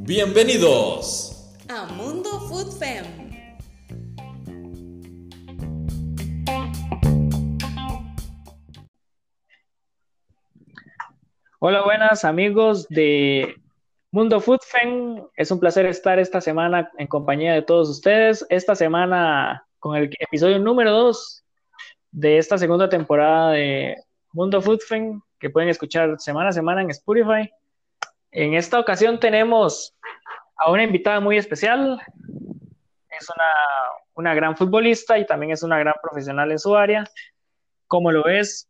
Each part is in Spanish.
Bienvenidos a Mundo Food Fem. Hola, buenas amigos de Mundo Food Fem. Es un placer estar esta semana en compañía de todos ustedes. Esta semana con el episodio número 2 de esta segunda temporada de Mundo Food Fem, que pueden escuchar semana a semana en Spotify. En esta ocasión tenemos a una invitada muy especial. Es una, una, gran futbolista y también es una gran profesional en su área. Como lo es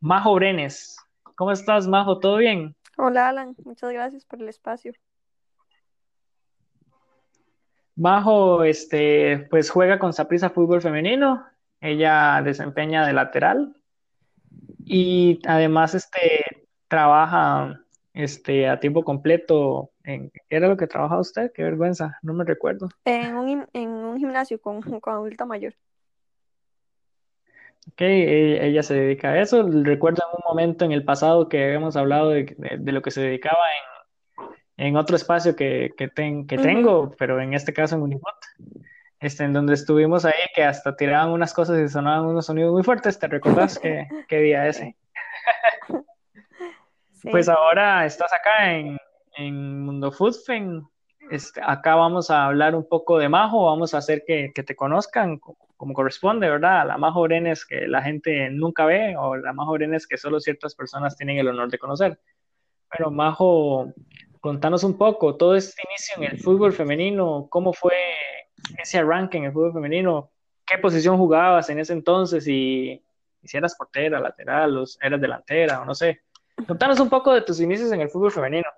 Majo Brenes. ¿Cómo estás, Majo? ¿Todo bien? Hola, Alan. Muchas gracias por el espacio. Majo, este, pues juega con Saprissa Fútbol Femenino. Ella desempeña de lateral y además, este, trabaja este, a tiempo completo. En, ¿Qué era lo que trabajaba usted? Qué vergüenza, no me recuerdo. En un, en un gimnasio con, con adulta mayor. Ok, e, ella se dedica a eso. Recuerdo en un momento en el pasado que habíamos hablado de, de, lo que se dedicaba en, en otro espacio que, que, ten, que tengo, pero en este caso en Unipot, este, en donde estuvimos ahí, que hasta tiraban unas cosas y sonaban unos sonidos muy fuertes. ¿Te recuerdas qué, qué día ese? Pues ahora estás acá en, en Mundo Food Este, acá vamos a hablar un poco de Majo, vamos a hacer que, que te conozcan como, corresponde, ¿verdad? La Majo Brenes que la gente nunca ve o la Majo Brenes que solo ciertas personas tienen el honor de conocer. Pero Majo, contanos un poco, todo este inicio en el fútbol femenino, ¿cómo fue ese arranque en el fútbol femenino? ¿Qué posición jugabas en ese entonces? Y, si eras portera, lateral, o eras delantera, o no sé. Contanos un poco de tus inicios en el fútbol femenino.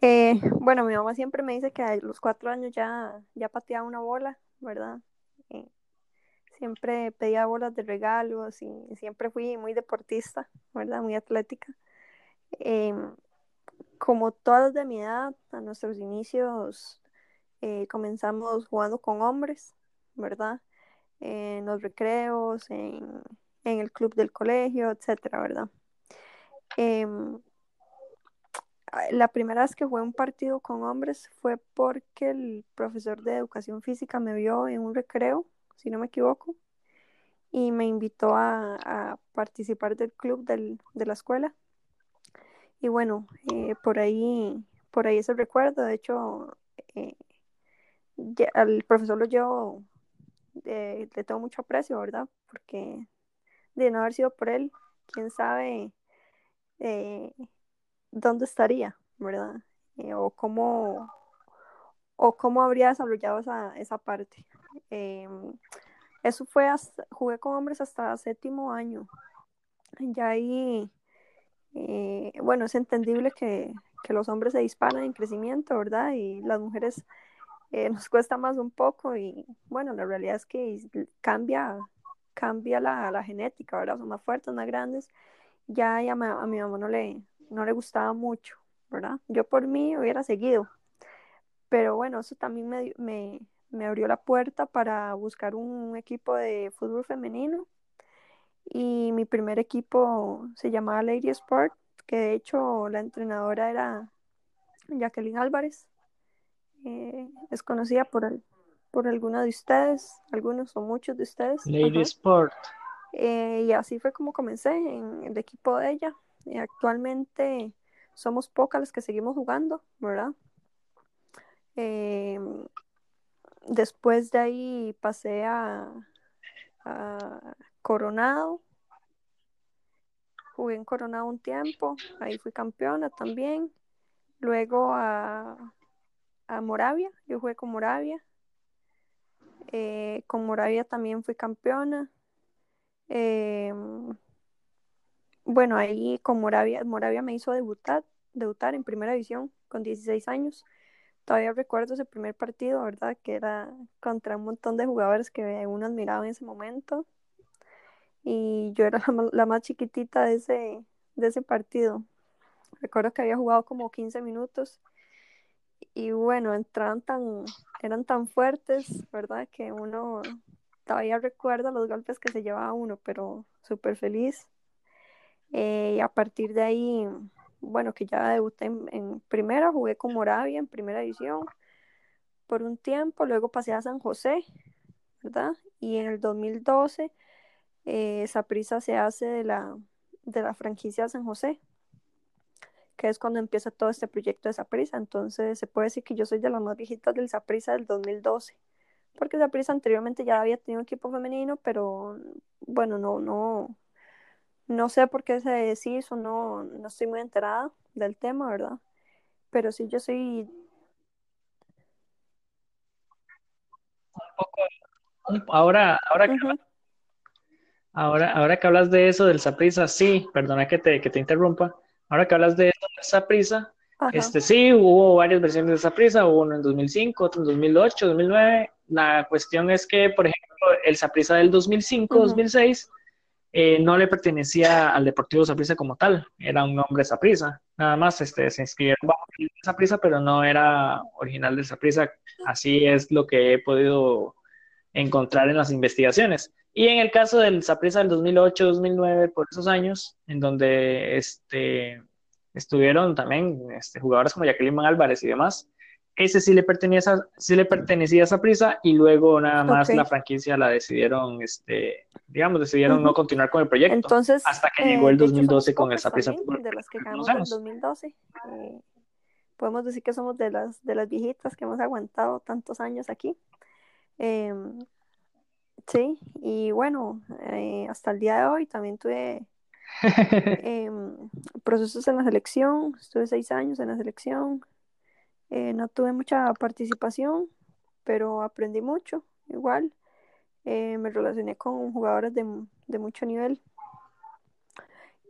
Eh, bueno, mi mamá siempre me dice que a los cuatro años ya, ya pateaba una bola, ¿verdad? Eh, siempre pedía bolas de regalos y siempre fui muy deportista, ¿verdad? Muy atlética. Em, como todas de mi edad, a nuestros inicios eh, comenzamos jugando con hombres, ¿verdad? En los recreos, en, en el club del colegio, etcétera, ¿verdad? Em, la primera vez que jugué un partido con hombres fue porque el profesor de educación física me vio en un recreo, si no me equivoco, y me invitó a, participar del club de la escuela. Y bueno, eh, por ahí, por ahí ese recuerdo, de hecho, eh, al profesor lo llevo, eh, le tengo mucho aprecio, ¿verdad? Porque de no haber sido por él, quién sabe eh, dónde estaría, ¿verdad? Eh, o, cómo, o cómo habría desarrollado esa, esa parte. Eh, eso fue, hasta, jugué con hombres hasta séptimo año. Ya ahí, bueno, es entendible que, que, los hombres se disparan en crecimiento, ¿verdad? Y las mujeres nos cuesta más un poco y bueno, la realidad es que cambia, cambia la, la genética, ¿verdad? Son más fuertes, más grandes ya a, mi mamá no le, no le gustaba mucho, ¿verdad? Yo por mí hubiera seguido, pero bueno, eso también me, me, me abrió la puerta para buscar un equipo de fútbol femenino y mi primer equipo se llamaba Lady Sport, que de hecho la entrenadora era Jacqueline Álvarez, eh, es conocida por, el, por alguna de ustedes, algunos o muchos de ustedes. Lady Sport. Eh, y así fue como comencé en el equipo de ella. Y actualmente somos pocas las que seguimos jugando, ¿verdad? Eh, después de ahí pasé a, a, Coronado. Jugué en Coronado un tiempo, ahí fui campeona también. Luego a, a Moravia, yo jugué con Moravia. Eh, con Moravia también fui campeona. Em, bueno, ahí con Moravia, Moravia me hizo debutar, debutar en primera división con 16 años. Todavía recuerdo ese primer partido, ¿verdad? Que era contra un montón de jugadores que uno admiraba en ese momento. Y yo era la, más chiquitita de ese, de ese partido. Recuerdo que había jugado como 15 minutos y bueno, entraron tan, eran tan fuertes, ¿verdad? Que uno todavía recuerdo los golpes que se llevaba uno, pero súper feliz. Eh, y a partir de ahí, bueno, que ya debuté en, primera, jugué con Moravia en primera división por un tiempo, luego pasé a San José, ¿verdad? Y en el 2012, eh, Saprisa se hace de la, de la franquicia San José, que es cuando empieza todo este proyecto de Saprisa. Entonces, se puede decir que yo soy de las más viejitas del Saprisa del 2012 porque Saprissa anteriormente ya había tenido un equipo femenino, pero bueno, no, no, no sé por qué se deshizo, no, no estoy muy enterada del tema, ¿verdad? Pero sí, yo soy... Un poco, ahora, ahora, que, ahora, ahora que hablas de eso del Saprissa, sí, perdona que te, que te interrumpa, ahora que hablas de eso del Saprissa, este, sí, hubo varias versiones de Saprissa, hubo uno en 2005, otro en 2008, 2009, la cuestión es que, por ejemplo, el Saprissa del 2005-2006 eh, no le pertenecía al Deportivo Saprissa como tal, era un nombre Saprissa. Nada más este, se inscribieron bajo el Saprissa, pero no era original de Saprissa. Así es lo que he podido encontrar en las investigaciones. Y en el caso del Saprissa del 2008-2009, por esos años, en donde este, estuvieron también este, jugadores como Jacqueline Álvarez y demás, ese sí le pertenecía, sí le pertenecía a esa prisa y luego nada más la franquicia la decidieron, este, digamos, decidieron no continuar con el proyecto. Entonces, hasta que llegó el 2012 con esa prisa. De las que ganamos en 2012. Eh, podemos decir que somos de las, de las viejitas que hemos aguantado tantos años aquí. Em, sí, y bueno, eh, hasta el día de hoy también tuve em, procesos en la selección, estuve seis años en la selección, eh, no tuve mucha participación, pero aprendí mucho, igual. Eh, me relacioné con jugadores de, mucho nivel.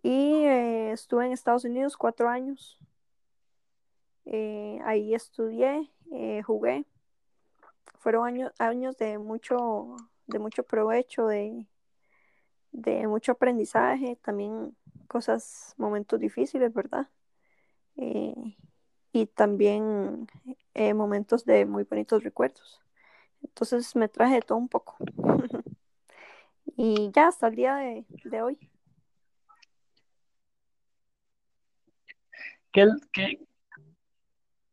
Y estuve en Estados Unidos cuatro años. ahí estudié, jugué. Fueron años, años de mucho, de mucho provecho, de, de mucho aprendizaje, también cosas, momentos difíciles, ¿verdad? y también eh, momentos de muy bonitos recuerdos. Entonces me traje todo un poco. y ya hasta el día de, hoy. ¿Qué,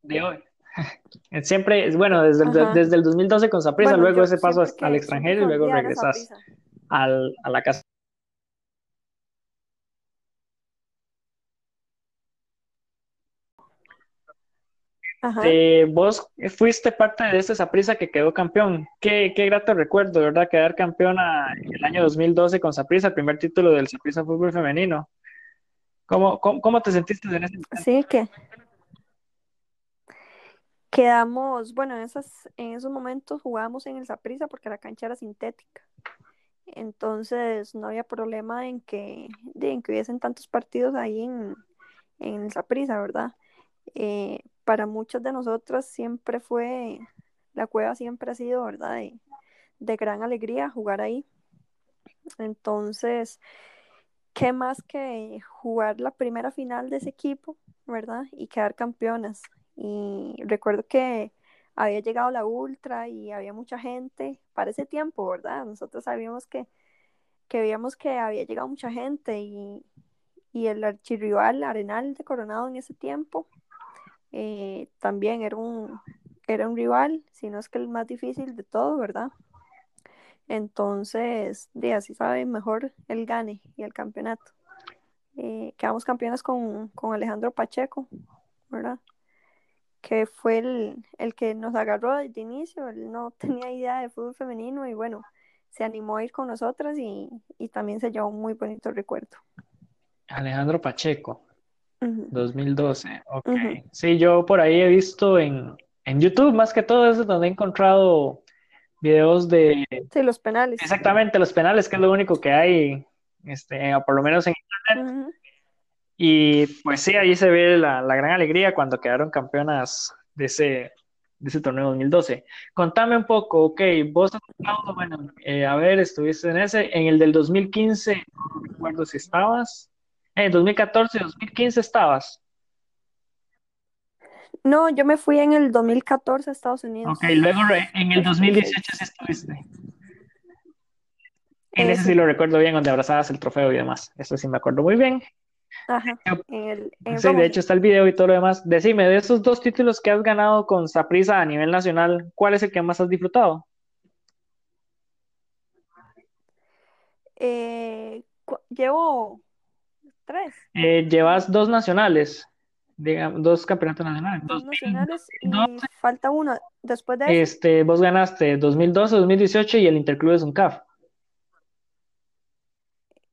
de hoy? Siempre, bueno, desde, el, desde el 2012 con Saprisa, luego ese paso al extranjero y luego regresas al, a la casa. Eh, vos fuiste parte de esa Saprisa que quedó campeón. Qué, qué grato recuerdo, ¿verdad? Quedar campeona en el año 2012 con Saprisa, el primer título del Saprisa Fútbol Femenino. ¿Cómo, cómo, te sentiste en ese momento? Sí, que quedamos, bueno, en, esas, en esos momentos jugábamos en el Saprisa porque la cancha era sintética. Entonces no había problema en que, en que hubiesen tantos partidos ahí en, en el Saprisa, ¿verdad? Eh, para muchos de nosotros siempre fue, la cueva siempre ha sido, ¿verdad? De, gran alegría jugar ahí. Entonces, ¿qué más que jugar la primera final de ese equipo, ¿verdad? Y quedar campeonas. Y recuerdo que había llegado la Ultra y había mucha gente para ese tiempo, ¿verdad? Nosotros sabíamos que, que veíamos que había llegado mucha gente y, y el archirrival Arenal de Coronado en ese tiempo eh, también era un, era un rival, si no es que el más difícil de todo, ¿verdad? Entonces, de así sabe mejor el gane y el campeonato. Eh, quedamos campeones con, Alejandro Pacheco, ¿verdad? Que fue el, el, que nos agarró desde inicio, él no tenía idea de fútbol femenino y bueno, se animó a ir con nosotras y, y también se llevó un muy bonito recuerdo. Alejandro Pacheco. 2012, ok. Sí, yo por ahí he visto en, YouTube, más que todo, es donde he encontrado videos de... Sí, los penales. Exactamente, los penales, que es lo único que hay, este, por lo menos en internet. Y pues sí, ahí se ve la, gran alegría cuando quedaron campeonas de ese, de ese torneo 2012. Contame un poco, ok, vos bueno, eh, a ver, estuviste en ese, en el del 2015, no recuerdo si estabas, en 2014, 2015 estabas. No, yo me fui en el 2014 a Estados Unidos. Ok, luego en el 2018 sí estuviste. En Ese. sí lo recuerdo bien, donde abrazabas el trofeo y demás. Eso sí me acuerdo muy bien. Ajá, en el, en el Sí, de hecho está el video y todo lo demás. Decime, de esos dos títulos que has ganado con Saprissa a nivel nacional, ¿cuál es el que más has disfrutado? Eh, llevo tres, Eh, llevas dos nacionales, digamos, dos campeonatos nacionales. dos 2000, nacionales y 2012, falta uno. Después de este, vos ganaste 2012, 2018 y el Interclub de Suncaf.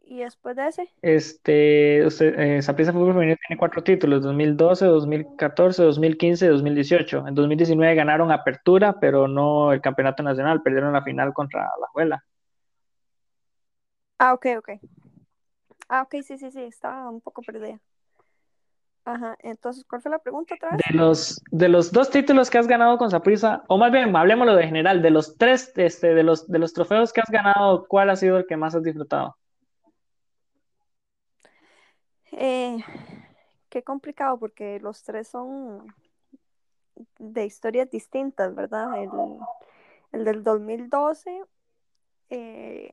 Y después de ese, Este, usted, eh, Fútbol Femenino tiene cuatro títulos, 2012, 2014, 2015 y 2018. En 2019 ganaron Apertura, pero no el campeonato nacional, perdieron la final contra la Juela. ah, ok, ok. Ah, ok, sí, sí, sí, estaba un poco perdida. Ajá, entonces, ¿cuál fue la pregunta otra vez? De los, de los dos títulos que has ganado con Saprissa, o más bien, hablemoslo de general, de los tres, este, de los, de los trofeos que has ganado, ¿cuál ha sido el que más has disfrutado? Eh, qué complicado porque los tres son de historias distintas, ¿verdad? El, el del 2012, eh,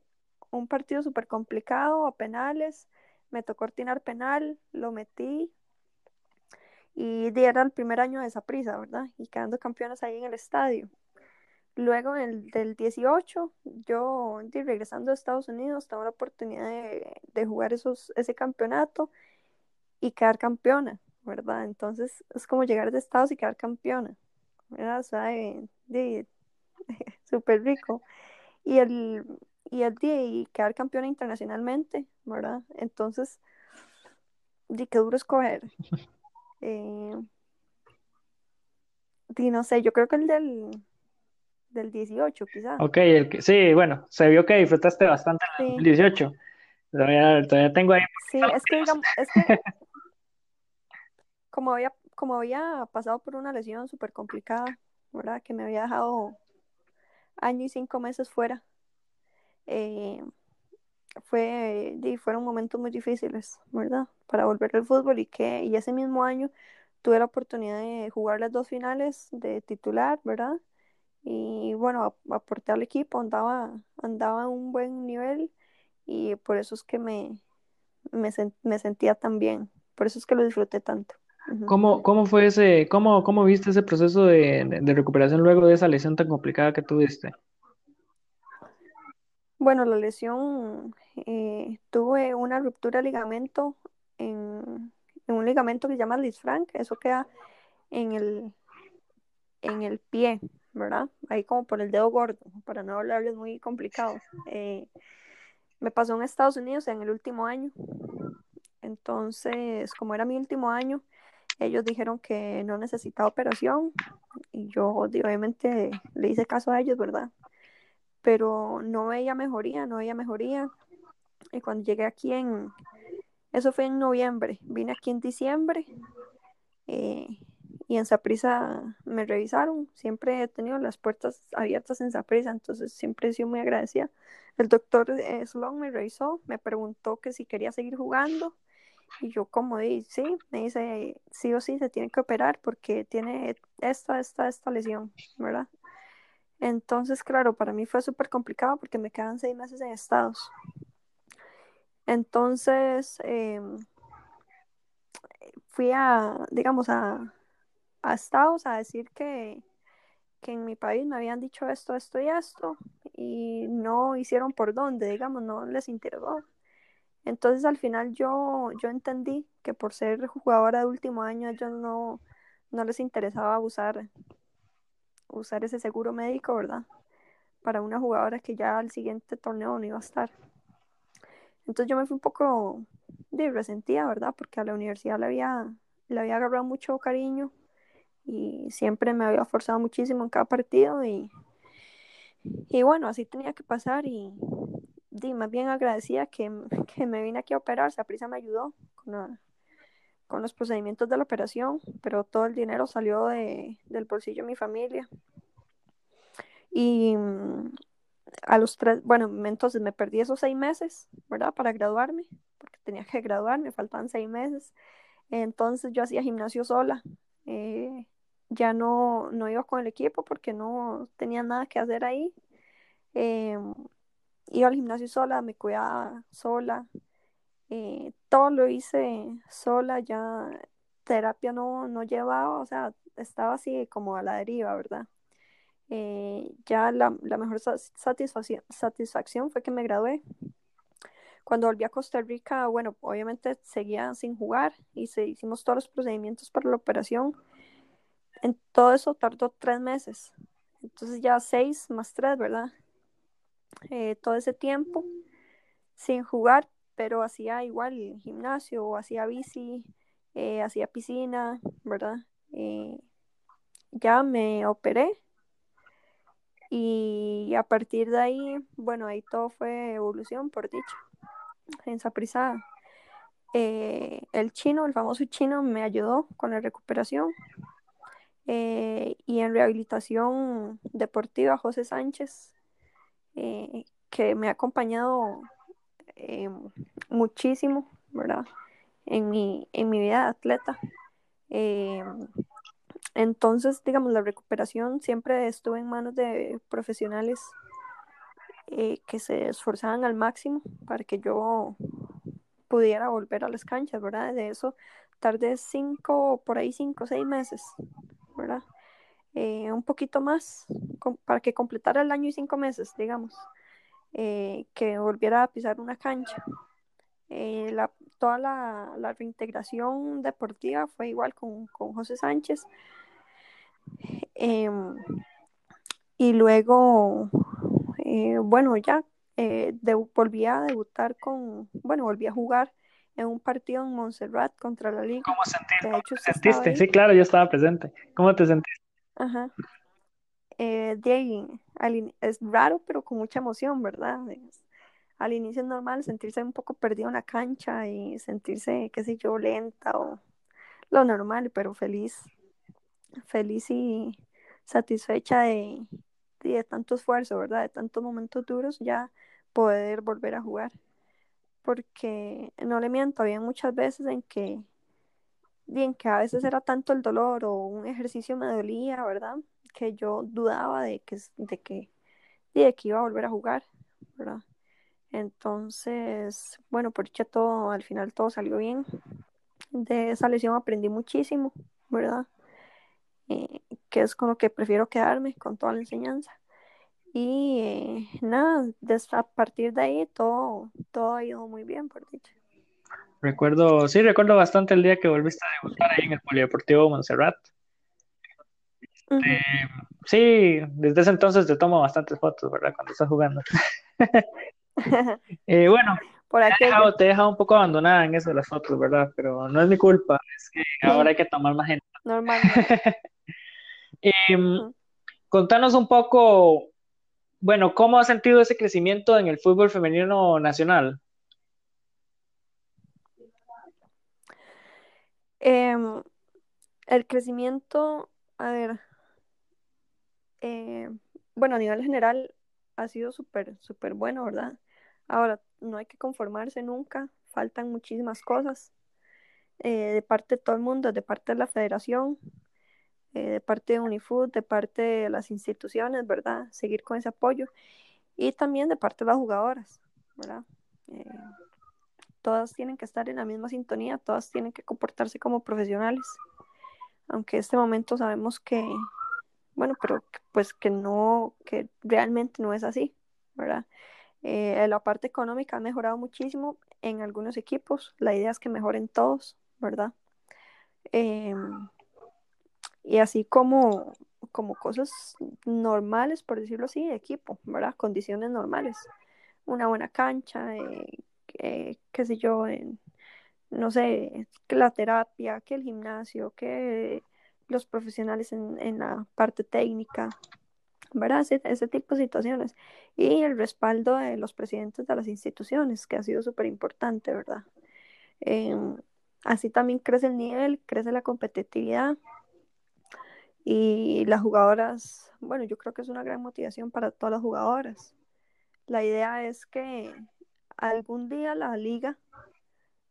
un partido súper complicado a penales, me tocó ortinar penal, lo metí y era el primer año de esa prisa, ¿verdad? Y quedando campeones ahí en el estadio. Luego en el del 18, yo regresando a Estados Unidos, tengo la oportunidad de, de jugar esos, ese campeonato y quedar campeona, ¿verdad? Entonces es como llegar de Estados y quedar campeona, ¿verdad? O sea, súper rico. Y el, y el di, y quedar campeona internacionalmente, ¿verdad? Entonces, di, qué duro escoger. Eh, no sé, yo creo que el del, del 18, quizá. Ok, el que, sí, bueno, se vio que disfrutaste bastante en el Sí, 2018. Todavía, todavía tengo ahí. sí, es que digamos, es que como había, como había pasado por una lesión súper complicada, ¿verdad? Que me había dejado año y cinco meses fuera. eh, fue, fueron momentos muy difíciles, ¿verdad? Para volver al fútbol y que y ese mismo año tuve la oportunidad de jugar las dos finales de titular, ¿verdad? Y bueno, ap- aporté al equipo, andaba, andaba a un buen nivel y por eso es que me, me, me sentía tan bien, por eso es que lo disfruté tanto. ¿Cómo, cómo fue ese, cómo, cómo viste ese proceso de, de- de recuperación luego de esa lesión tan complicada que tuviste? Bueno, la lesión, eh, tuve una ruptura de ligamento en, en un ligamento que se llama Lisfranc, eso queda en el, en el pie, ¿verdad? Ahí como por el dedo gordo, para no hablarles muy complicado. Eh, me pasó en Estados Unidos en el último año, entonces como era mi último año, ellos dijeron que no necesitaba operación y yo obviamente le hice caso a ellos, ¿verdad? Pero no veía mejoría, no veía mejoría. Y cuando llegué aquí en, eso fue en noviembre, vine aquí en diciembre eh, y en Saprissa me revisaron. Siempre he tenido las puertas abiertas en Saprissa, entonces siempre he sido muy agradecida. El doctor Sloan me revisó, me preguntó que si quería seguir jugando y yo como di, sí, me dice, sí o sí se tiene que operar porque tiene esta, esta, esta lesión, ¿verdad? Entonces, claro, para mí fue súper complicado porque me quedan seis meses en Estados. Entonces, eh, fui a, digamos, a, a Estados a decir que, que en mi país me habían dicho esto, esto y esto, y no hicieron por dónde, digamos, no les interesó. Entonces al final yo, yo entendí que por ser jugadora de último año, a ellos no, no les interesaba usar, usar ese seguro médico, ¿verdad? Para una jugadora que ya al siguiente torneo no iba a estar. Entonces yo me fui un poco de resentida, ¿verdad? Porque a la universidad le había, le había agarrado mucho cariño y siempre me había forzado muchísimo en cada partido y, y bueno, así tenía que pasar y di, más bien agradecida que, que me vine aquí a operar, Saprissa me ayudó con, con los procedimientos de la operación, pero todo el dinero salió de, del bolsillo de mi familia. Y mm, a los tres, bueno, entonces me perdí esos seis meses, ¿verdad? Para graduarme, porque tenía que graduarme, faltaban seis meses. Entonces yo hacía gimnasio sola. eh, ya no, no iba con el equipo porque no tenía nada que hacer ahí. eh, iba al gimnasio sola, me cuidaba sola, eh, todo lo hice sola, ya terapia no, no llevaba, o sea, estaba así como a la deriva, ¿verdad? Eh, ya la, la mejor satisfacción, satisfacción fue que me gradué. Cuando volví a Costa Rica, bueno, obviamente seguía sin jugar y se hicimos todos los procedimientos para la operación. En todo eso tardó tres meses. Entonces ya seis más tres, ¿verdad? Eh, todo ese tiempo sin jugar, pero hacía igual gimnasio, hacía bici, eh, hacía piscina, ¿verdad? Eh, ya me operé y a partir de ahí, bueno, ahí todo fue evolución, por dicho, en Saprissa. Eh, el chino, el famoso chino, me ayudó con la recuperación. Y en rehabilitación deportiva, José Sánchez, que me ha acompañado muchísimo, ¿verdad? en mi, en mi vida de atleta. Eh, entonces, digamos, la recuperación siempre estuvo en manos de profesionales eh, que se esforzaban al máximo para que yo pudiera volver a las canchas, ¿verdad? De eso tardé cinco, por ahí cinco seis meses, Eh, un poquito más para que completara el año y cinco meses, digamos, que volviera a pisar una cancha. la, toda la, reintegración deportiva fue igual con, con José Sánchez. Em, y luego, eh, bueno, ya eh, volví a debutar con, bueno, volví a jugar en un partido en Montserrat contra la Liga. ¿Cómo sentiste? sentiste? Sí, claro, yo estaba presente. ¿Cómo te sentiste? Ajá. Eh, es raro, pero con mucha emoción, ¿verdad? al inicio es normal sentirse un poco perdido en la cancha y sentirse, qué sé yo, lenta o lo normal, pero feliz, feliz y satisfecha de, de tanto esfuerzo, ¿verdad? De tantos momentos duros, ya poder volver a jugar. Porque no le miento, había muchas veces en que, bien que a veces era tanto el dolor o un ejercicio me dolía, ¿verdad? Que yo dudaba de que, de que, de que iba a volver a jugar, ¿verdad? Entonces, bueno, por dicha todo, al final todo salió bien. De esa lesión aprendí muchísimo, ¿verdad? Eh, que es con lo que prefiero quedarme, con toda la enseñanza. Y eh, nada, desde, a partir de ahí todo, todo ha ido muy bien, por dicho. Recuerdo, sí, recuerdo bastante el día que volviste a debutar ahí en el Polideportivo Montserrat. Eh, sí, desde ese entonces te tomo bastantes fotos, ¿verdad? Cuando estás jugando. Eh, bueno, te, he dejado, un poco abandonada en eso de las fotos, ¿verdad? Pero no es mi culpa, es que ahora hay que tomar más gente. Normal. Em, contanos un poco, bueno, ¿cómo has sentido ese crecimiento en el fútbol femenino nacional? Em, el crecimiento, a ver, eh, bueno, a nivel general ha sido súper, súper bueno, ¿verdad? Ahora, no hay que conformarse nunca, faltan muchísimas cosas eh, de parte de todo el mundo, de parte de la federación, eh, de parte de Unifood, de parte de las instituciones, ¿verdad? Seguir con ese apoyo y también de parte de las jugadoras, ¿verdad? Eh, todas tienen que estar en la misma sintonía, todas tienen que comportarse como profesionales, aunque en este momento sabemos que, bueno, pero pues que no, que realmente no es así, ¿verdad? Eh, la parte económica ha mejorado muchísimo en algunos equipos. La idea es que mejoren todos, ¿verdad? Em, y así como, como cosas normales, por decirlo así, de equipo, ¿verdad? Condiciones normales. Una buena cancha, eh, qué sé yo, en, no sé, la terapia, que el gimnasio, que los profesionales en, en la parte técnica, ¿verdad? Ese, tipo de situaciones. Y el respaldo de los presidentes de las instituciones, que ha sido súper importante, ¿verdad? Em, así también crece el nivel, crece la competitividad y las jugadoras, bueno, yo creo que es una gran motivación para todas las jugadoras. La idea es que algún día la liga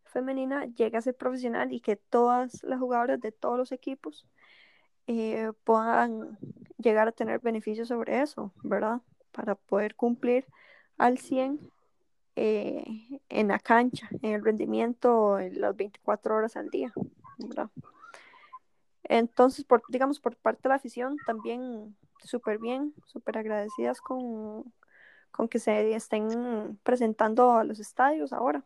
femenina llegue a ser profesional y que todas las jugadoras de todos los equipos eh, puedan llegar a tener beneficios sobre eso, ¿verdad? Para poder cumplir al 100 eh, en la cancha, en el rendimiento en las 24 horas al día, ¿verdad? Entonces, por, digamos, por parte de la afición, también súper bien, súper agradecidas con, con que se estén presentando a los estadios ahora,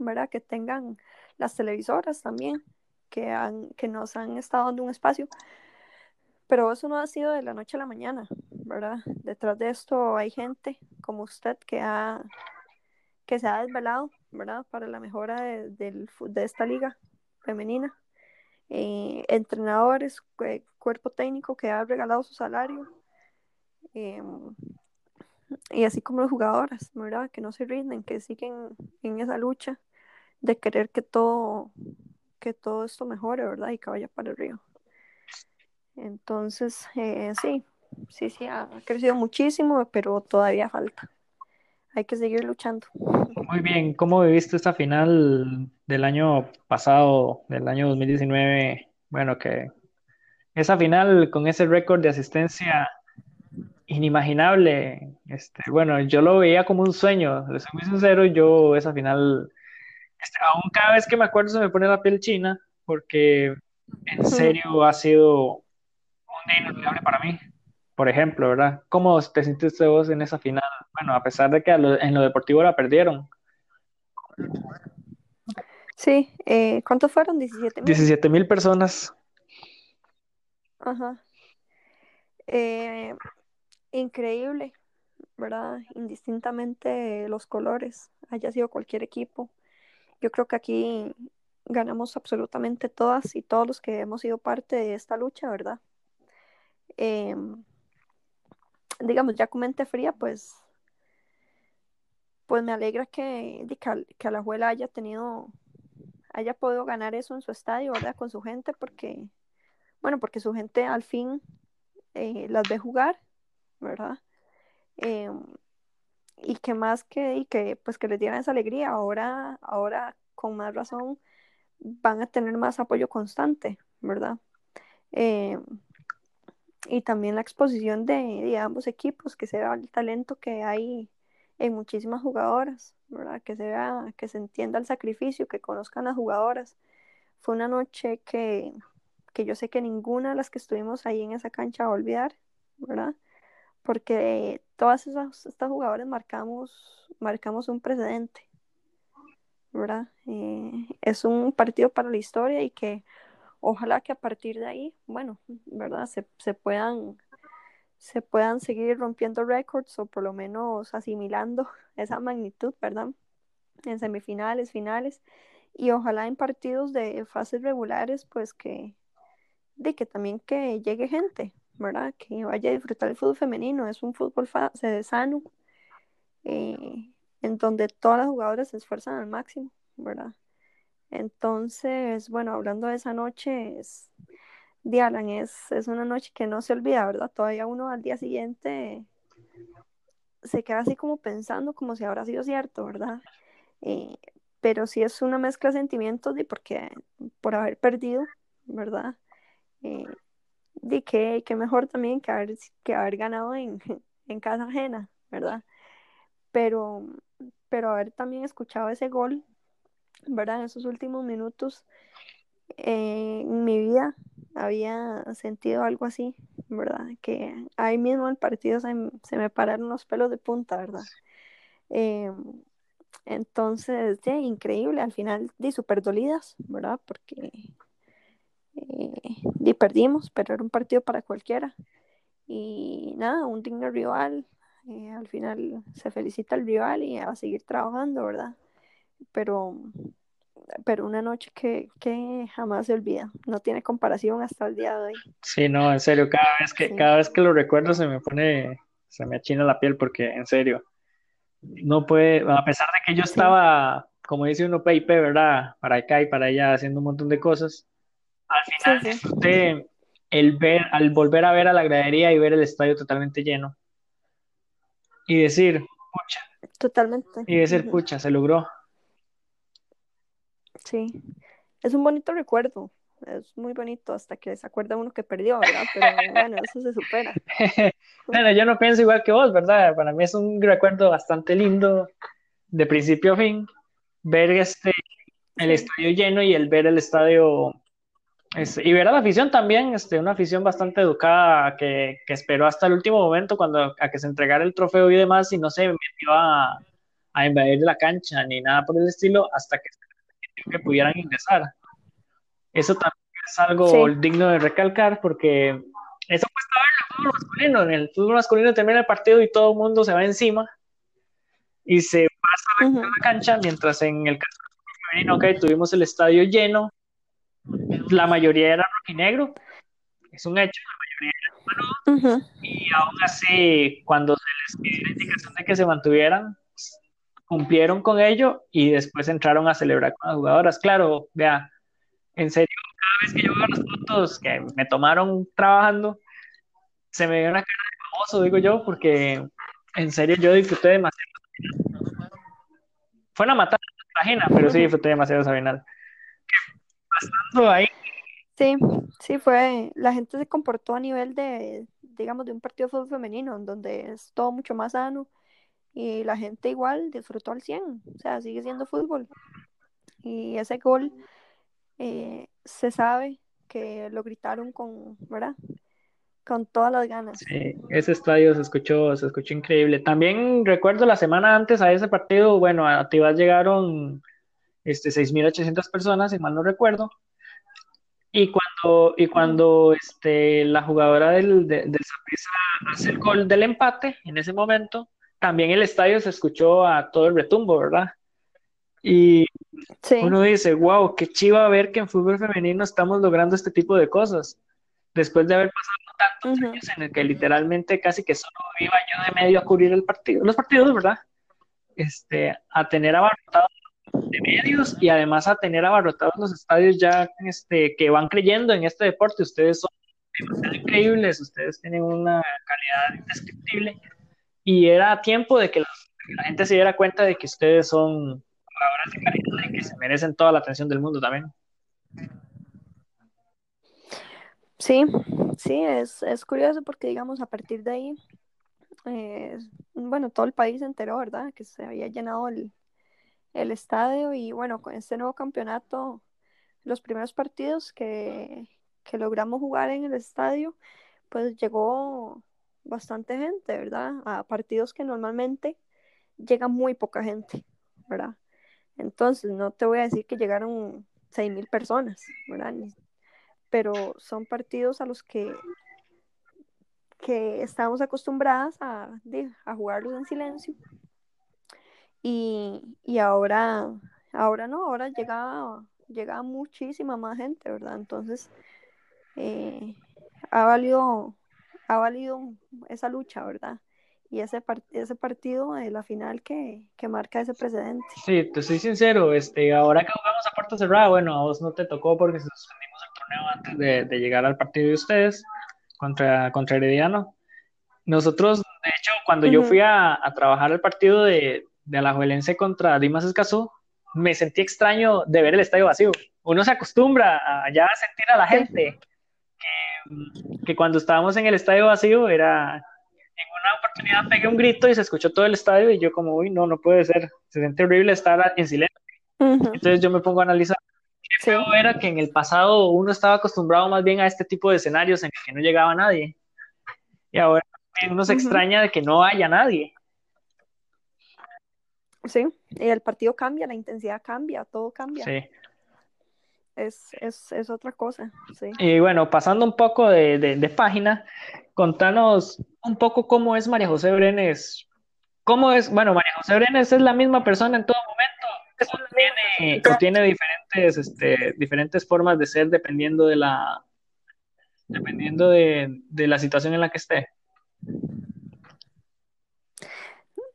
¿verdad? Que tengan las televisoras también, que, han, que nos han estado dando un espacio. Pero eso no ha sido de la noche a la mañana, ¿verdad? Detrás de esto hay gente como usted que, ha, que se ha desvelado, ¿verdad? Para la mejora de, de esta liga femenina. Eh, entrenadores, cuerpo técnico que ha regalado su salario. Em, y así como las jugadoras, ¿verdad? Que no se rinden, que siguen en esa lucha de querer que todo, que todo esto mejore, ¿verdad? Y que vaya para arriba. Entonces, eh, sí, sí, sí, ha crecido muchísimo, pero todavía falta. Hay que seguir luchando. Muy bien, ¿cómo viviste esta final del año pasado, del año 2019? Bueno, que esa final con ese récord de asistencia inimaginable. Este, bueno, yo lo veía como un sueño, les soy muy sincero, yo esa final, este, aún cada vez que me acuerdo se me pone la piel china, porque en serio ha sido un día inolvidable para mí. Por ejemplo, ¿verdad? ¿Cómo te sentiste vos en esa final? Bueno, a pesar de que en lo deportivo la perdieron. Sí, eh, ¿cuántos fueron? 17 mil. 17 mil personas. Ajá. Eh, increíble, ¿verdad? Indistintamente los colores, haya sido cualquier equipo. Yo creo que aquí ganamos absolutamente todas y todos los que hemos sido parte de esta lucha, ¿verdad? Em, digamos, ya con mente fría, pues, pues me alegra que, que, la abuela haya tenido, haya podido ganar eso en su estadio, ¿verdad? Con su gente, porque, bueno, porque su gente al fin eh, las ve jugar ¿verdad? Em, y que más que, y que pues que les dieran esa alegría, ahora, ahora con más razón van a tener más apoyo constante, ¿verdad? Em, y también la exposición de, ambos equipos, que se vea el talento que hay en muchísimas jugadoras, ¿verdad? Que se vea, que se entienda el sacrificio, que conozcan las jugadoras. Fue una noche que, que yo sé que ninguna de las que estuvimos ahí en esa cancha va a olvidar, ¿verdad? porque todas esas estas jugadoras marcamos, marcamos un precedente, ¿verdad? Eh, es un partido para la historia y que ojalá que a partir de ahí, bueno, ¿verdad? Se, se puedan se puedan seguir rompiendo récords o por lo menos asimilando esa magnitud, ¿verdad? En semifinales, finales y ojalá en partidos de fases regulares, pues que de que también que llegue gente, ¿verdad? Que vaya a disfrutar el fútbol femenino, es un fútbol sano, eh, en donde todas las jugadoras se esfuerzan al máximo, ¿verdad? Entonces, bueno, hablando de esa noche, es, Dialan, es, es una noche que no se olvida, ¿verdad? Todavía uno al día siguiente se queda así como pensando como si habrá sido cierto, ¿verdad? Eh, pero sí es una mezcla de sentimientos de porque por haber perdido, ¿verdad? Eh, de que, mejor también que haber, que haber ganado en, casa ajena, ¿verdad? Pero, pero haber también escuchado ese gol, ¿verdad? En esos últimos minutos, eh, en mi vida había sentido algo así, ¿verdad? Que ahí mismo en el partido se, me pararon los pelos de punta, ¿verdad? Em, entonces, sí, increíble, al final, de súper dolidas, ¿verdad? Porque y perdimos, pero era un partido para cualquiera. Y nada, un digno rival. Eh, al final se felicita al rival y a seguir trabajando, ¿verdad? Pero, pero una noche que, que jamás se olvida. No tiene comparación hasta el día de hoy. Sí, no, en serio, cada vez que, cada vez que lo recuerdo se me pone, se me achina la piel porque en serio, no puede, a pesar de que yo estaba, como dice uno, PIP, ¿verdad? Para acá y para allá haciendo un montón de cosas, al final disfruté el ver, al volver a ver a la gradería y ver el estadio totalmente lleno. Y decir, pucha. Totalmente. Y decir, pucha, se logró. Sí. Es un bonito recuerdo, es muy bonito hasta que se acuerda uno que perdió, ¿verdad? Pero bueno, eso se supera. bueno, yo no pienso igual que vos, ¿verdad? Para mí es un recuerdo bastante lindo, de principio a fin, ver este, el estadio lleno y el ver el estadio este, y ver a la afición también, este, una afición bastante educada que, que, esperó hasta el último momento cuando a que se entregara el trofeo y demás y no se metió a, a invadir la cancha ni nada por el estilo hasta que, que pudieran ingresar. Eso también es algo digno de recalcar porque eso cuesta ver en el fútbol masculino. En el fútbol masculino termina el partido y todo el mundo se va encima y se pasa a la cancha, mientras en el caso femenino, ok, tuvimos el estadio lleno, la mayoría era rojinegro, es un hecho, la mayoría era y aún así, cuando se les pidió la indicación de que se mantuvieran, cumplieron con ello y después entraron a celebrar con las jugadoras. Claro, vea, en serio, cada vez que yo veo las fotos que me tomaron trabajando, se me dio una cara de famoso, digo yo, porque en serio yo disfruté demasiado. Fue una matada página, pero sí disfruté demasiado esa final. ahí. Sí, sí, fue. La gente se comportó a nivel de, digamos, de un partido de fútbol femenino, en donde es todo mucho más sano y la gente igual disfrutó al 100, o sea, sigue siendo fútbol. Y ese gol eh, se sabe que lo gritaron con, ¿verdad? Con todas las ganas. Sí, ese estadio se escuchó, se escuchó increíble. También recuerdo la semana antes a ese partido, bueno, a Tibás llegaron este, 6.800 personas, si mal no recuerdo. Y cuando, y cuando este, la jugadora del, del hace el gol del empate, en ese momento, también el estadio se escuchó a todo el retumbo, ¿verdad? Y uno dice, wow, qué chiva ver que en fútbol femenino estamos logrando este tipo de cosas. Después de haber pasado tantos años en el que literalmente casi que solo iba yo de medio a cubrir el partido, los partidos, ¿verdad? Este, a tener abarrotados de medios y además a tener abarrotados los estadios ya este, que van creyendo en este deporte. Ustedes son demasiado increíbles, ustedes tienen una calidad indescriptible y era tiempo de que la, gente se diera cuenta de que ustedes son calidad y que se merecen toda la atención del mundo también. Sí, sí, es, es curioso porque, digamos, a partir de ahí, eh, bueno, todo el país se enteró, ¿verdad? Que se había llenado el, el estadio y, bueno, con este nuevo campeonato, los primeros partidos que, que logramos jugar en el estadio, pues llegó bastante gente, ¿verdad? A partidos que normalmente llega muy poca gente, ¿verdad? Entonces, no te voy a decir que llegaron mil personas, ¿verdad? Pero son partidos a los que, que estamos acostumbradas a, a jugarlos en silencio. Y, y ahora, ahora no, ahora llega, llega muchísima más gente, ¿verdad? Entonces, eh, ha valido ha valido esa lucha, ¿verdad? Y ese, ese partido de la final que, que, marca ese precedente. Sí, te soy sincero, este, ahora que jugamos a puerta cerrada, bueno, a vos no te tocó porque suspendimos el torneo antes de, de llegar al partido de ustedes contra, contra Herediano. Nosotros, de hecho, cuando yo fui a, a, trabajar el partido de, de Alajuelense contra Dimas Escazú, me sentí extraño de ver el estadio vacío. Uno se acostumbra a ya sentir a la gente que, cuando estábamos en el estadio vacío era en una oportunidad pegué un grito y se escuchó todo el estadio y yo como, uy, no, no puede ser, se siente horrible estar en silencio. Entonces yo me pongo a analizar. Qué era que en el pasado uno estaba acostumbrado más bien a este tipo de escenarios en que no llegaba nadie. Y ahora uno se extraña de que no haya nadie. Sí, el partido cambia, la intensidad cambia, todo cambia. Sí es, es, es otra cosa. Sí. Y bueno, pasando un poco de, de, página, contanos un poco cómo es María José Brenes. ¿Cómo es? Bueno, María José Brenes es la misma persona en todo momento. tiene, tiene diferentes, este, diferentes formas de ser dependiendo de la dependiendo de, de la situación en la que esté.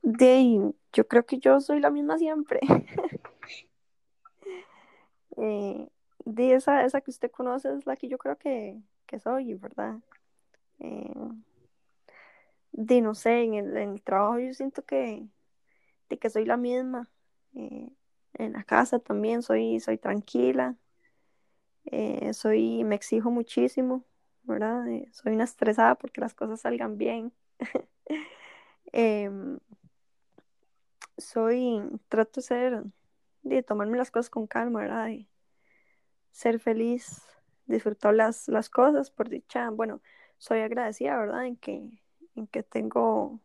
De, yo creo que yo soy la misma siempre. eh, de esa, esa que usted conoce es la que yo creo que, soy, ¿verdad? Eh, de no sé, en el, trabajo yo siento que, de que soy la misma. Eh, en la casa también soy, soy tranquila. Eh, soy, me exijo muchísimo, ¿verdad? Eh, soy una estresada porque las cosas salgan bien. Em, soy, trato de ser, de tomarme las cosas con calma, ¿verdad? Ser feliz, disfrutar las, las cosas, por dicha, bueno, soy agradecida, ¿verdad? En que, en que tengo,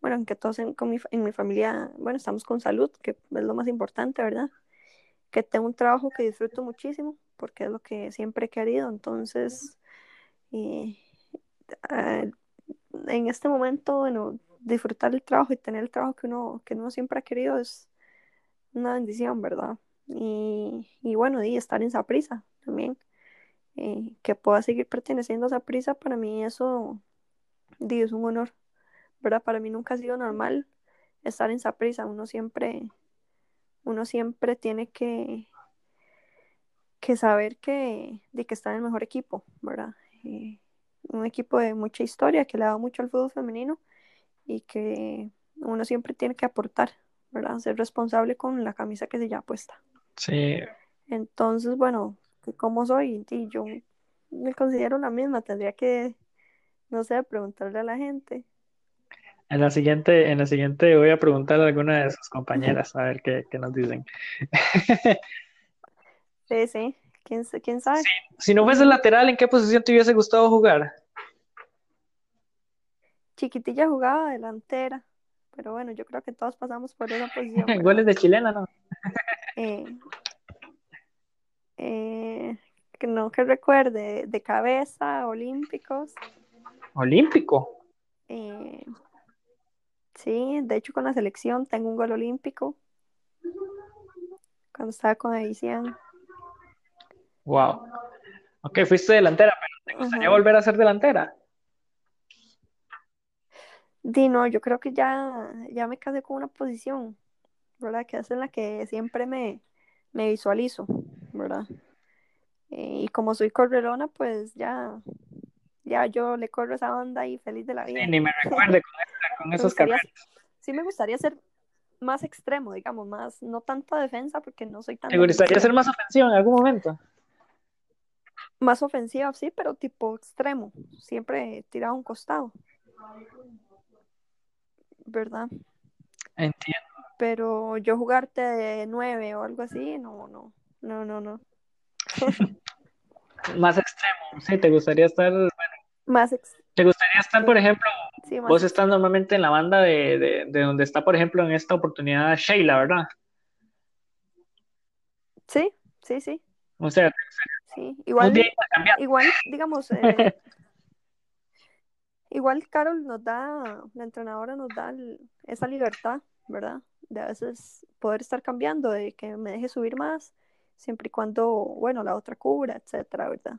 bueno, en que todos en, mi, en mi familia, bueno, estamos con salud, que es lo más importante, ¿verdad? Que tengo un trabajo que disfruto muchísimo, porque es lo que siempre he querido, entonces, eh, en este momento, bueno, disfrutar el trabajo y tener el trabajo que uno, que uno siempre ha querido es una bendición, ¿verdad? Y, y bueno, y estar en esa prisa también. Eh, que pueda seguir perteneciendo a esa prisa, para mí eso es un honor, ¿verdad? Para mí nunca ha sido normal estar en esa prisa, uno siempre, uno siempre tiene que, que saber que, de que está en el mejor equipo, ¿verdad? Eh, un equipo de mucha historia que le da mucho al fútbol femenino y que uno siempre tiene que aportar, ¿verdad? Ser responsable con la camisa que se ya puesta. Sí. Entonces, bueno, cómo soy, y yo me considero la misma, tendría que, no sé, preguntarle a la gente. En la siguiente, en la siguiente voy a preguntarle a alguna de sus compañeras a ver qué, qué nos dicen. sí, sí, ¿Quién, quién sabe? Si no fuese lateral, ¿en qué posición te hubiese gustado jugar? Chiquitilla jugaba delantera, pero bueno, yo creo que todos pasamos por esa posición. Goles de chilena, ¿no? Eh, eh, que no que recuerde, de cabeza, olímpicos. ¿Olímpico? Eh, sí, de hecho con la selección tengo un gol olímpico. Cuando estaba con Edician. Wow. Ok, fuiste delantera, pero ¿te gustaría volver a ser delantera? Dino, yo creo que ya, ya me casé con una posición, ¿verdad? Que es en la que siempre me, me visualizo, ¿verdad? Eh, y como soy correrona, pues ya, ya yo le corro esa onda y feliz de la vida. Sí, ni me recuerde con, esos carreras. Sí me gustaría ser más extremo, digamos, más, no tanta defensa porque no soy tan... ¿Te gustaría ser más ofensiva en algún momento? Más ofensiva, sí, pero tipo extremo, siempre tirado a un costado. ¿Verdad? Entiendo. Pero yo jugarte de nueve o algo así, no, no, no, no, no. más extremo, sí, te gustaría estar, más te gustaría estar, por ejemplo, vos estás normalmente en la banda de, de, donde está, por ejemplo, en esta oportunidad Sheila, ¿verdad? Sí, sí, sí. O sea, sí, igual, igual, digamos, eh, igual Carol nos da, la entrenadora nos da esa libertad, ¿verdad? De a veces poder estar cambiando, de que me deje subir más, siempre y cuando, bueno, la otra cubra, etcétera, ¿verdad?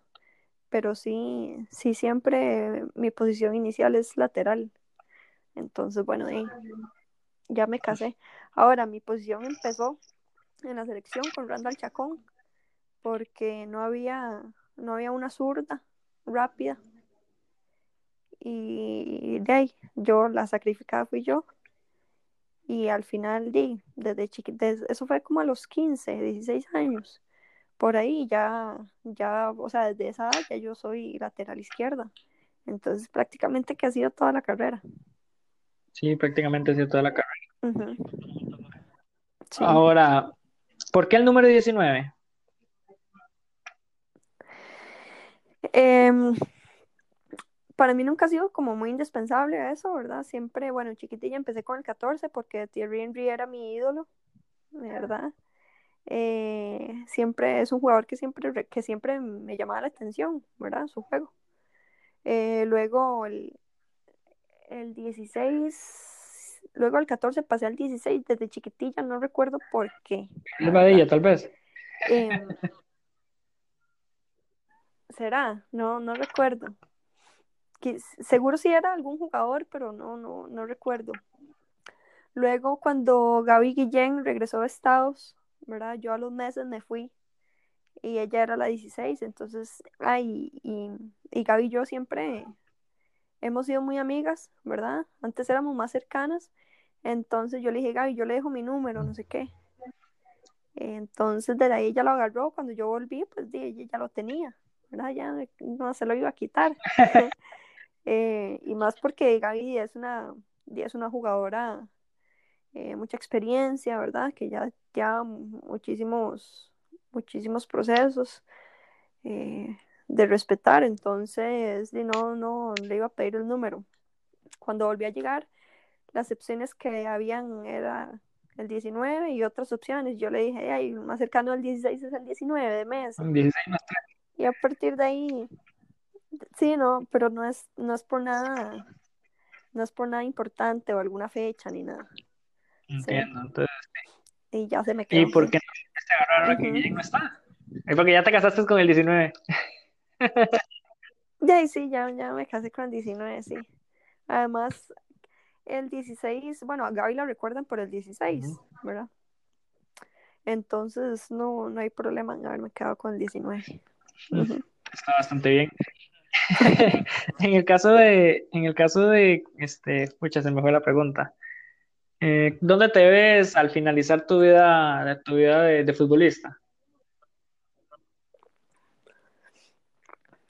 Pero sí, sí, siempre mi posición inicial es lateral. Entonces, bueno, ya me casé. Ahora, mi posición empezó en la selección con Randall Chacón, porque no había, no había una zurda rápida. Y de ahí, yo la sacrificada fui yo. Y al final, di, desde chiquita, eso fue como a los 15, 16 años. Por ahí ya, ya, o sea, desde esa edad ya yo soy lateral izquierda. Entonces, prácticamente que ha sido toda la carrera. Sí, prácticamente ha sido toda la carrera. Ahora, ¿por qué el número 19? Em, para mí nunca ha sido como muy indispensable eso, ¿verdad? Siempre, bueno, chiquitilla empecé con el 14 porque Thierry Henry era mi ídolo, ¿verdad? Eh, siempre es un jugador que siempre, que siempre me llamaba la atención, ¿verdad? Su juego. Eh, luego el, el 16, luego el 14 pasé al 16 desde chiquitilla, no recuerdo por qué. El tal vez. Em, ¿Será? No, no recuerdo seguro si era algún jugador, pero no, no, no recuerdo. Luego, cuando Gaby Guillén regresó a Estados, ¿verdad? Yo a los meses me fui y ella era la 16, entonces, ay, y, y Gaby y yo siempre hemos sido muy amigas, ¿verdad? Antes éramos más cercanas, entonces yo le dije, Gaby, yo le dejo mi número, no sé qué. Entonces, de ahí ella lo agarró. Cuando yo volví, pues ella ya lo tenía, ¿verdad? Ya no se lo iba a quitar. Eh, y más porque Gaby es una, es una jugadora, eh, mucha experiencia, ¿verdad? Que ya, ya muchísimos, muchísimos procesos eh, de respetar. Entonces, no, no le iba a pedir el número. Cuando volví a llegar, las opciones que habían era el 19 y otras opciones. Yo le dije, ay, más cercano al 16 es el 19 de mes. Y a partir de ahí, sí, no, pero no es, no es por nada, no es por nada importante o alguna fecha ni nada. Entiendo, entonces. Y ya se me quedó. ¿Y por qué no te agarrar ahora que no está? Es porque ya te casaste con el 19. ya, sí, ya, ya me casé con el 19, sí. Además, el 16, bueno, a Gaby la recuerdan por el 16, ¿verdad? Entonces no, no hay problema en haberme quedado con el 19. Está bastante bien. en el caso de, en el caso de, este, pucha, se me fue la pregunta. Eh, ¿Dónde te ves al finalizar tu vida, tu vida de, futbolista?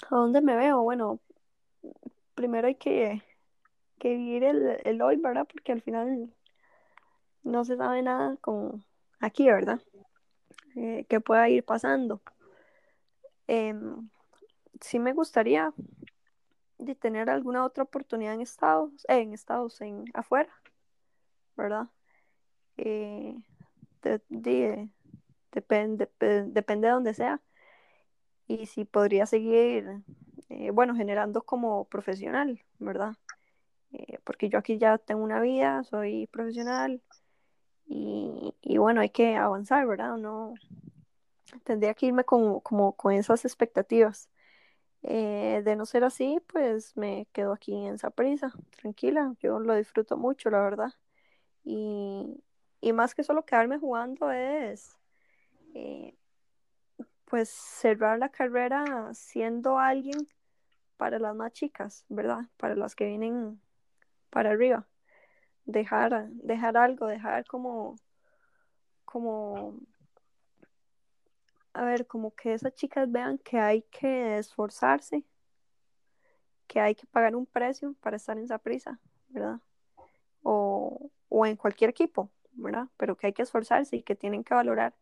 ¿A dónde me veo? Bueno, primero hay que que vivir el, hoy, ¿verdad? Porque al final no se sabe nada como aquí, ¿verdad? Eh, que pueda ir pasando. Em, sí me gustaría de tener alguna otra oportunidad en Estados, eh, en Estados, en afuera, ¿verdad? Eh, depende, depende de donde sea. Y si podría seguir, bueno, generando como profesional, ¿verdad? Eh, porque yo aquí ya tengo una vida, soy profesional y, bueno, hay que avanzar, ¿verdad? No, tendría que irme como, como con esas expectativas. Eh, de no ser así, pues me quedo aquí en prisa tranquila, yo lo disfruto mucho, la verdad. Y, más que solo quedarme jugando es, eh, pues, cerrar la carrera siendo alguien para las más chicas, ¿verdad? Para las que vienen para arriba. Dejar, dejar algo, dejar como, como, a ver, como que esas chicas vean que hay que esforzarse, que hay que pagar un precio para estar en esa prisa, ¿verdad? O, o en cualquier equipo, ¿verdad? Pero que hay que esforzarse y que tienen que valorar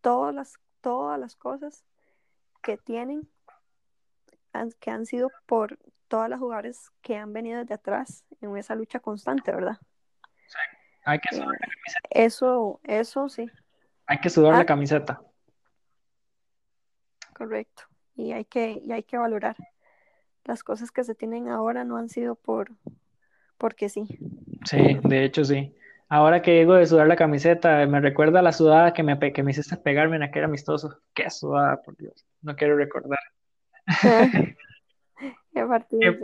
todas las, todas las cosas que tienen, que han sido por todas las jugadores que han venido desde atrás en esa lucha constante, ¿verdad? Sí, hay que sudar la eh, camiseta. Eso, eso sí. Hay que sudar la ah. camiseta. Correcto. Y hay que, y hay que valorar. Las cosas que se tienen ahora no han sido por porque sí. Sí, de hecho sí. Ahora que digo de sudar la camiseta, me recuerda la sudada que me, que me hiciste pegarme en aquel amistoso. Qué sudada, por Dios. No quiero recordar.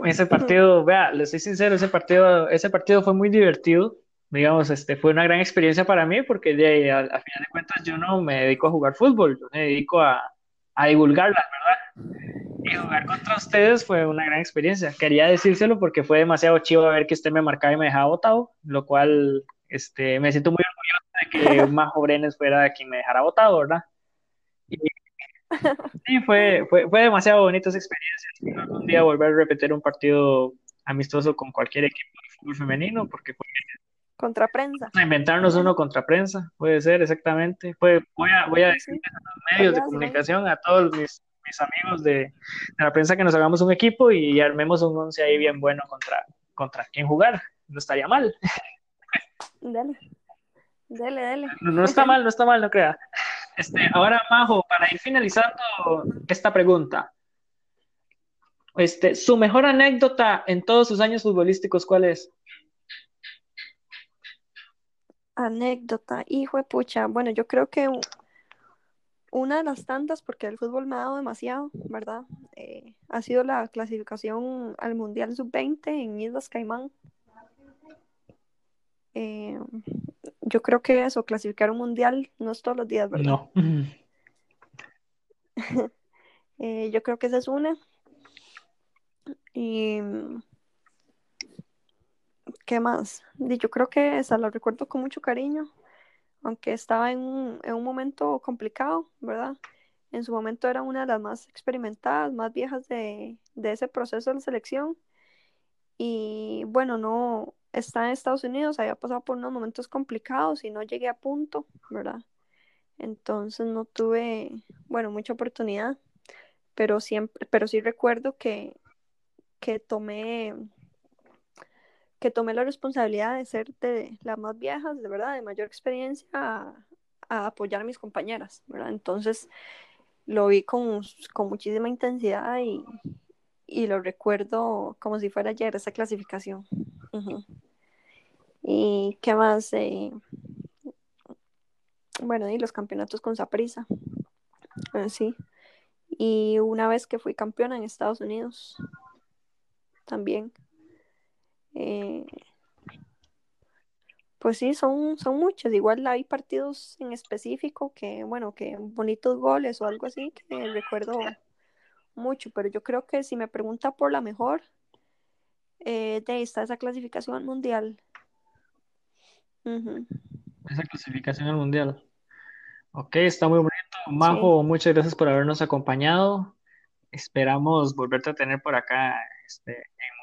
Ese partido, vea, le soy sincero, ese partido, ese partido fue muy divertido. Digamos, este, fue una gran experiencia para mí porque de, a, final de cuentas yo no me dedico a jugar fútbol, yo me dedico a, a divulgarla, ¿verdad? Y jugar contra ustedes fue una gran experiencia. Quería decírselo porque fue demasiado chivo ver que usted me marcaba y me dejaba votado, lo cual este, me siento muy orgulloso de que Majo Brenes fuera quien me dejara votado, ¿verdad? Sí, fue, fue, fue demasiado bonita esa experiencia. Un día volver a repetir un partido amistoso con cualquier equipo de fútbol femenino, porque fue... Contra prensa. Inventarnos uno contra prensa, puede ser, exactamente. voy a, voy a decir a los medios de comunicación, a todos mis, mis amigos de, de, la prensa, que nos hagamos un equipo y armemos un once ahí bien bueno contra, contra quién jugar. No estaría mal. Dale. Dale, dale. No, no está mal, no está mal, no crea. Este, ahora, Majo, para ir finalizando esta pregunta, este, su mejor anécdota en todos sus años futbolísticos, ¿cuál es? Anécdota, hijo de pucha. Bueno, yo creo que una de las tantas, porque el fútbol me ha dado demasiado, ¿verdad? Eh, ha sido la clasificación al Mundial Sub-20 en Islas Caimán. Eh, yo creo que eso, clasificar un mundial no es todos los días, ¿verdad? No. Eh, yo creo que esa es una. Y. ¿Qué más? Yo creo que esa la recuerdo con mucho cariño. aunque estaba en un, en un momento complicado, ¿verdad? En su momento era una de las más experimentadas, más viejas de, de ese proceso de selección. Y bueno, no está en Estados Unidos, había pasado por unos momentos complicados y no llegué a punto, ¿verdad? Entonces no tuve, bueno, mucha oportunidad, pero siempre, pero sí recuerdo que, que tomé que tomé la responsabilidad de ser de las más viejas, de verdad, de mayor experiencia, a, apoyar a mis compañeras, ¿verdad? Entonces lo vi con, con muchísima intensidad y, y, lo recuerdo como si fuera ayer esa clasificación. ¿Y qué más? Eh, bueno, y los campeonatos con Saprisa. Eh, sí. Y una vez que fui campeona en Estados Unidos, también. Eh, pues sí, son, son muchas. Igual hay partidos en específico que, bueno, que bonitos goles o algo así que recuerdo mucho, pero yo creo que si me pregunta por la mejor, eh, de esta esa clasificación al mundial. Esa clasificación al mundial. Ok, está muy bonito. Majo, muchas gracias por habernos acompañado. Esperamos volverte a tener por acá este, en,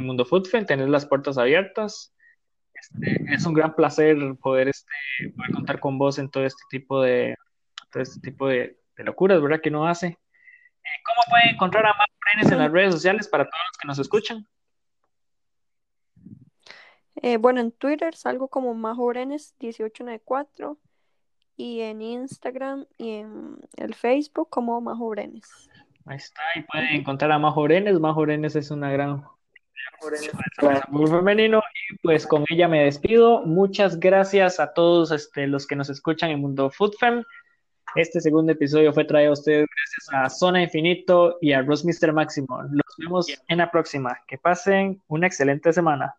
Mundo Footfin, tener las puertas abiertas. Este, es un gran placer poder, este, poder contar con vos en todo este tipo de, todo este tipo de, locuras, ¿verdad? Que no hace. Eh, ¿Cómo pueden encontrar a Majo Brenes en las redes sociales para todos los que nos escuchan? Eh, bueno, en Twitter salgo como Majo Brenes 1894 y en Instagram y en el Facebook como Majo Brenes. Ahí está, y pueden encontrar a Majo Brenes. Majo Brenes es una gran muy femenino y pues con ella me despido. Muchas gracias a todos este, los que nos escuchan en Mundo Foodfem. Este segundo episodio fue traído a ustedes gracias a Zona Infinito y a Rose Mister Máximo. Los vemos en la próxima. Que pasen una excelente semana.